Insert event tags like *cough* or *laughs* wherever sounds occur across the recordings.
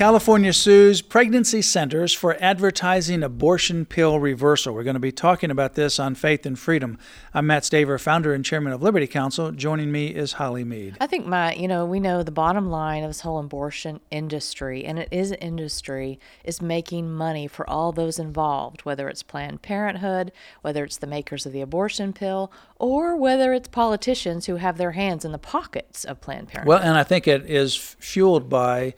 California sues pregnancy centers for advertising abortion pill reversal. We're going to be talking about this on Faith and Freedom. I'm Mat Staver, founder and chairman of Liberty Counsel. Joining me is Holly Mead. I think, Mat, you know, we know the bottom line of this whole abortion industry, and it is an industry, is making money for all those involved, whether it's Planned Parenthood, whether it's the makers of the abortion pill, or whether it's politicians who have their hands in the pockets of Planned Parenthood. Well, and I think it is fueled by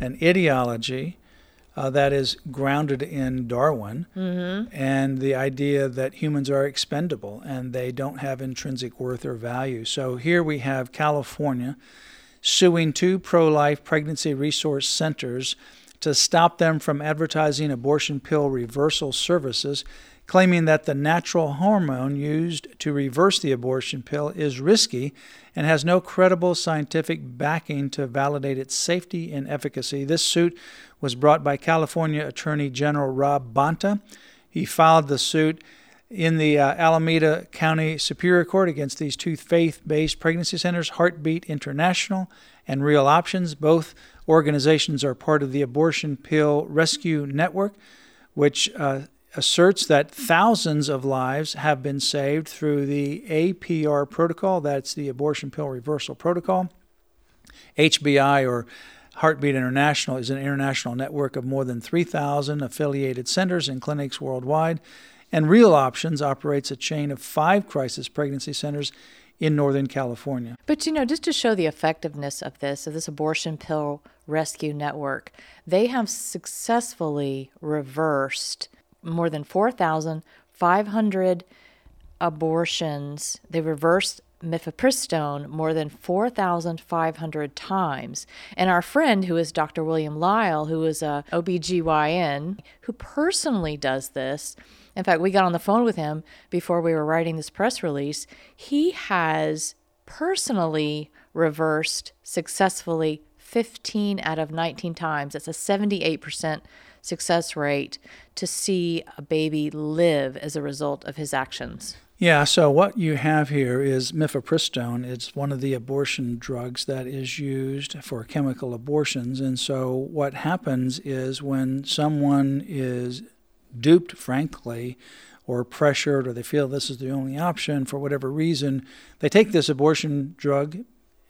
an ideology uh, that is grounded in Darwin mm-hmm. and the idea that humans are expendable and they don't have intrinsic worth or value. So here we have California suing two pro life pregnancy resource centers to stop them from advertising abortion pill reversal services, claiming that the natural hormone used to reverse the abortion pill is risky and has no credible scientific backing to validate its safety and efficacy. This suit was brought by California Attorney General Rob Bonta. He filed the suit in the uh, Alameda County Superior Court against these two faith based pregnancy centers, Heartbeat International and Real Options. Both organizations are part of the Abortion Pill Rescue Network, which uh, asserts that thousands of lives have been saved through the APR protocol, that's the Abortion Pill Reversal Protocol. HBI or Heartbeat International is an international network of more than 3,000 affiliated centers and clinics worldwide. And Real Options operates a chain of five crisis pregnancy centers in Northern California. But you know, just to show the effectiveness of this, of this abortion pill rescue network, they have successfully reversed more than 4,500 abortions. They reversed mifepristone more than 4,500 times. And our friend, who is Dr. William Lyle, who is a OBGYN, who personally does this, in fact, we got on the phone with him before we were writing this press release. He has personally reversed successfully 15 out of 19 times. That's a 78% success rate to see a baby live as a result of his actions. Yeah, so what you have here is mifepristone. It's one of the abortion drugs that is used for chemical abortions. And so what happens is when someone is duped, frankly, or pressured, or they feel this is the only option for whatever reason, they take this abortion drug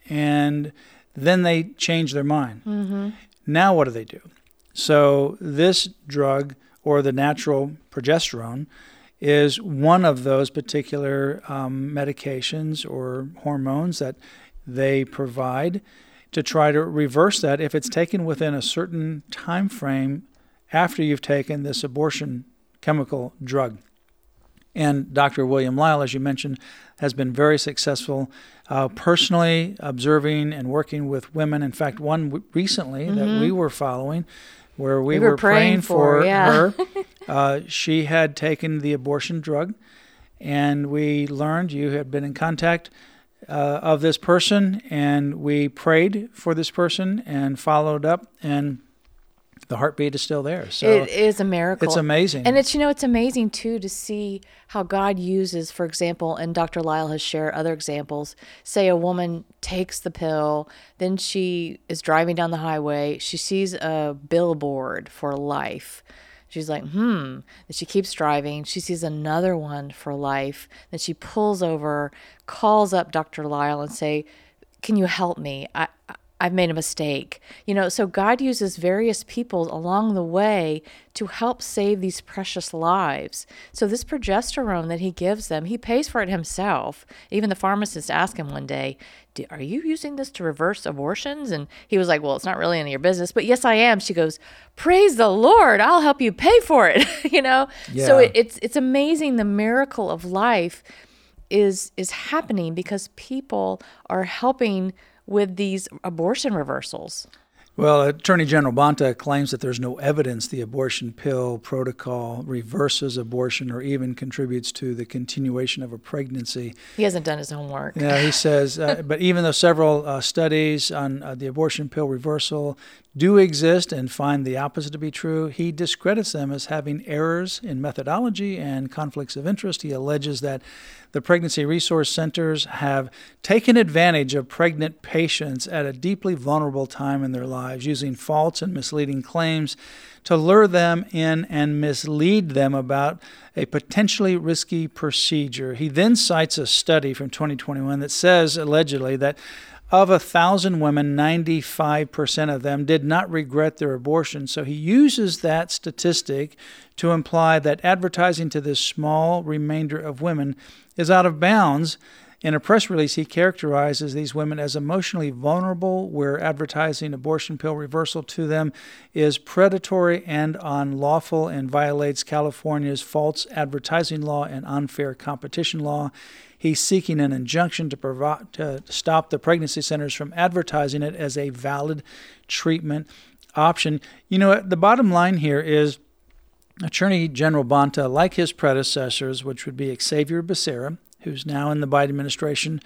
and then they change their mind. Mm-hmm. Now, what do they do? So, this drug or the natural progesterone is one of those particular um, medications or hormones that they provide to try to reverse that if it's taken within a certain time frame after you've taken this abortion chemical drug. And Dr. William Lyle, as you mentioned, has been very successful uh, personally observing and working with women. In fact, one w- recently mm-hmm. that we were following where we, we were, were, praying, praying for, for yeah. her. *laughs* uh, she had taken the abortion drug, and we learned you had been in contact uh, of this person, and we prayed for this person and followed up and the heartbeat is still there. So it is a miracle. It's amazing. And it's you know it's amazing too to see how God uses, for example, and Dr. Lyle has shared other examples. Say a woman takes the pill, then she is driving down the highway, she sees a billboard for life. She's like, hmm. Then she keeps driving. She sees another one for life. Then she pulls over, calls up Dr. Lyle and say, "Can you help me? I I've made a mistake. You know, so God uses various people along the way to help save these precious lives. So this progesterone that he gives them, he pays for it himself. Even the pharmacist asked him one day, "Are you using this to reverse abortions?" And he was like, "Well, it's not really any of your business, but yes, I am." She goes, "Praise the Lord! I'll help you pay for it." *laughs* you know, yeah. so it, it's it's amazing the miracle of life is is happening because people are helping with these abortion reversals. Well, Attorney General Bonta claims that there's no evidence the abortion pill protocol reverses abortion or even contributes to the continuation of a pregnancy. He hasn't done his homework. Yeah, he *laughs* says, uh, but even though several uh, studies on uh, the abortion pill reversal do exist and find the opposite to be true, he discredits them as having errors in methodology and conflicts of interest. He alleges that the pregnancy resource centers have taken advantage of pregnant patients at a deeply vulnerable time in their lives, using false and misleading claims to lure them in and mislead them about a potentially risky procedure. He then cites a study from 2021 that says, allegedly, that of a thousand women, 95% of them did not regret their abortion. So he uses that statistic to imply that advertising to this small remainder of women is out of bounds. In a press release, he characterizes these women as emotionally vulnerable, where advertising abortion pill reversal to them is predatory and unlawful and violates California's false advertising law and unfair competition law. He's seeking an injunction to, to stop the pregnancy centers from advertising it as a valid treatment option. You know, the bottom line here is Attorney General Bonta, like his predecessors, which would be Xavier Becerra, who's now in the Biden administration,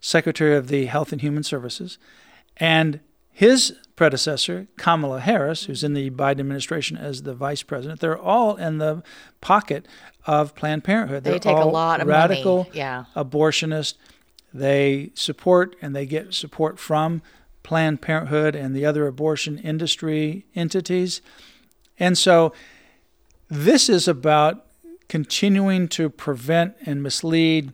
Secretary of the Health and Human Services, and his predecessor, Kamala Harris, who's in the Biden administration as the vice president, they're all in the pocket of Planned Parenthood. They They're take a lot of radical money. Yeah. abortionists. They support and they get support from Planned Parenthood and the other abortion industry entities. And so this is about continuing to prevent and mislead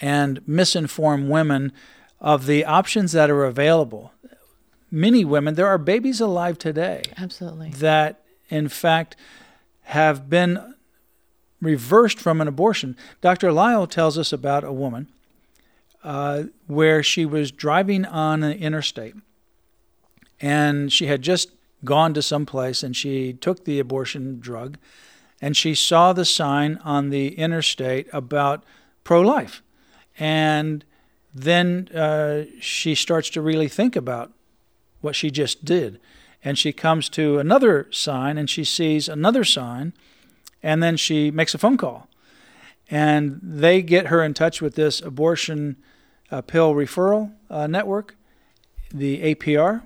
and misinform women of the options that are available. Many women, there are babies alive today Absolutely. that, in fact, have been reversed from an abortion. Dr. Lyle tells us about a woman uh, where she was driving on an interstate and she had just gone to some place and she took the abortion drug and she saw the sign on the interstate about pro life. And then uh, she starts to really think about what she just did. And she comes to another sign and she sees another sign, and then she makes a phone call. And they get her in touch with this abortion uh, pill referral uh, network, the APR.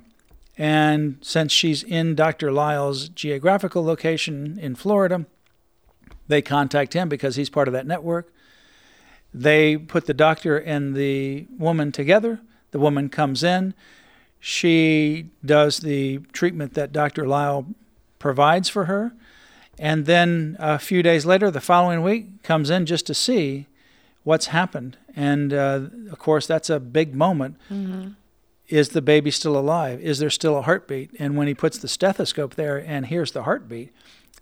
And since she's in Dr. Lyle's geographical location in Florida, they contact him because he's part of that network. They put the doctor and the woman together. The woman comes in. She does the treatment that Dr. Lyle provides for her. And then a few days later, the following week, comes in just to see what's happened. And uh, of course, that's a big moment. Mm-hmm. Is the baby still alive? Is there still a heartbeat? And when he puts the stethoscope there and hears the heartbeat,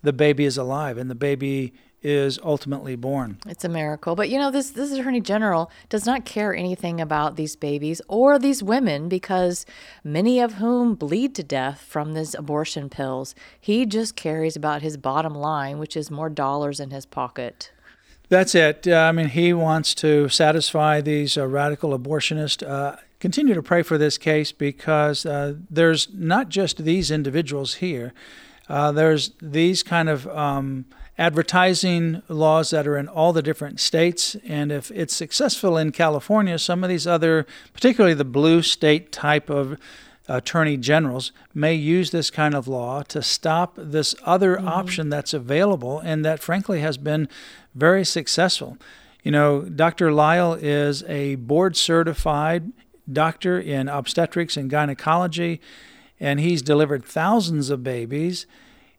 the baby is alive and the baby is ultimately born. It's a miracle. But you know, this this attorney general does not care anything about these babies or these women because many of whom bleed to death from these abortion pills. He just cares about his bottom line, which is more dollars in his pocket. That's it. Uh, I mean, he wants to satisfy these uh, radical abortionists. Uh, continue to pray for this case because uh, there's not just these individuals here. Uh, there's these kind of um, advertising laws that are in all the different states. And if it's successful in California, some of these other, particularly the blue state type of attorney generals, may use this kind of law to stop this other mm-hmm. option that's available and that, frankly, has been very successful. You know, Dr. Lyle is a board certified doctor in obstetrics and gynecology and he's delivered thousands of babies.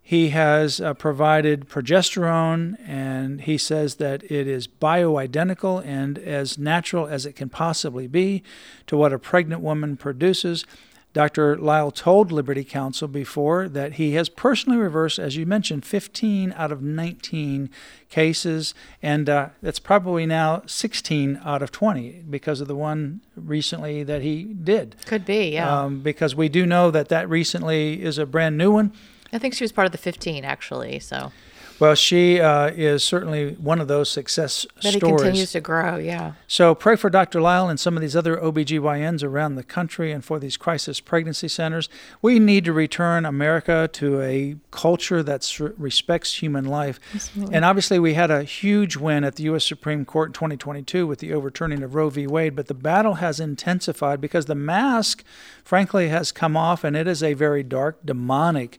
He has uh, provided progesterone, and he says that it is bioidentical and as natural as it can possibly be to what a pregnant woman produces. Dr. Lyle told Liberty Counsel before that he has personally reversed, as you mentioned, 15 out of 19 cases, and uh, that's probably now 16 out of 20 because of the one recently that he did. Could be, yeah. Um, because we do know that that recently is a brand new one. I think she was part of the 15, actually. So. Well, she uh, is certainly one of those success But stories. it continues to grow, yeah. So pray for Dr. Lyle and some of these other OBGYNs around the country and for these crisis pregnancy centers. We need to return America to a culture that respects human life. Absolutely. And obviously, we had a huge win at the U.S. Supreme Court in 2022 with the overturning of Roe v. Wade, but the battle has intensified because the mask, frankly, has come off, and it is a very dark, demonic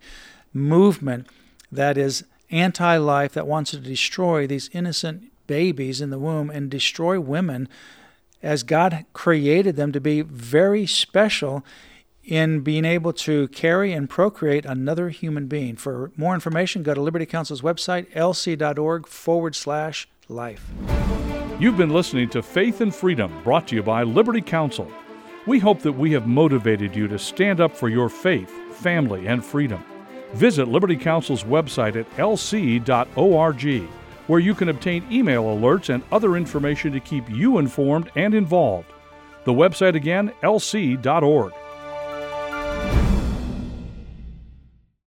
movement that is anti life that wants to destroy these innocent babies in the womb and destroy women as God created them to be very special in being able to carry and procreate another human being. For more information, go to Liberty Counsel's website, lc.org forward slash life. You've been listening to Faith and Freedom, brought to you by Liberty Counsel. We hope that we have motivated you to stand up for your faith, family, and freedom. Visit Liberty Counsel's website at lc.org, where you can obtain email alerts and other information to keep you informed and involved. The website again, lc.org.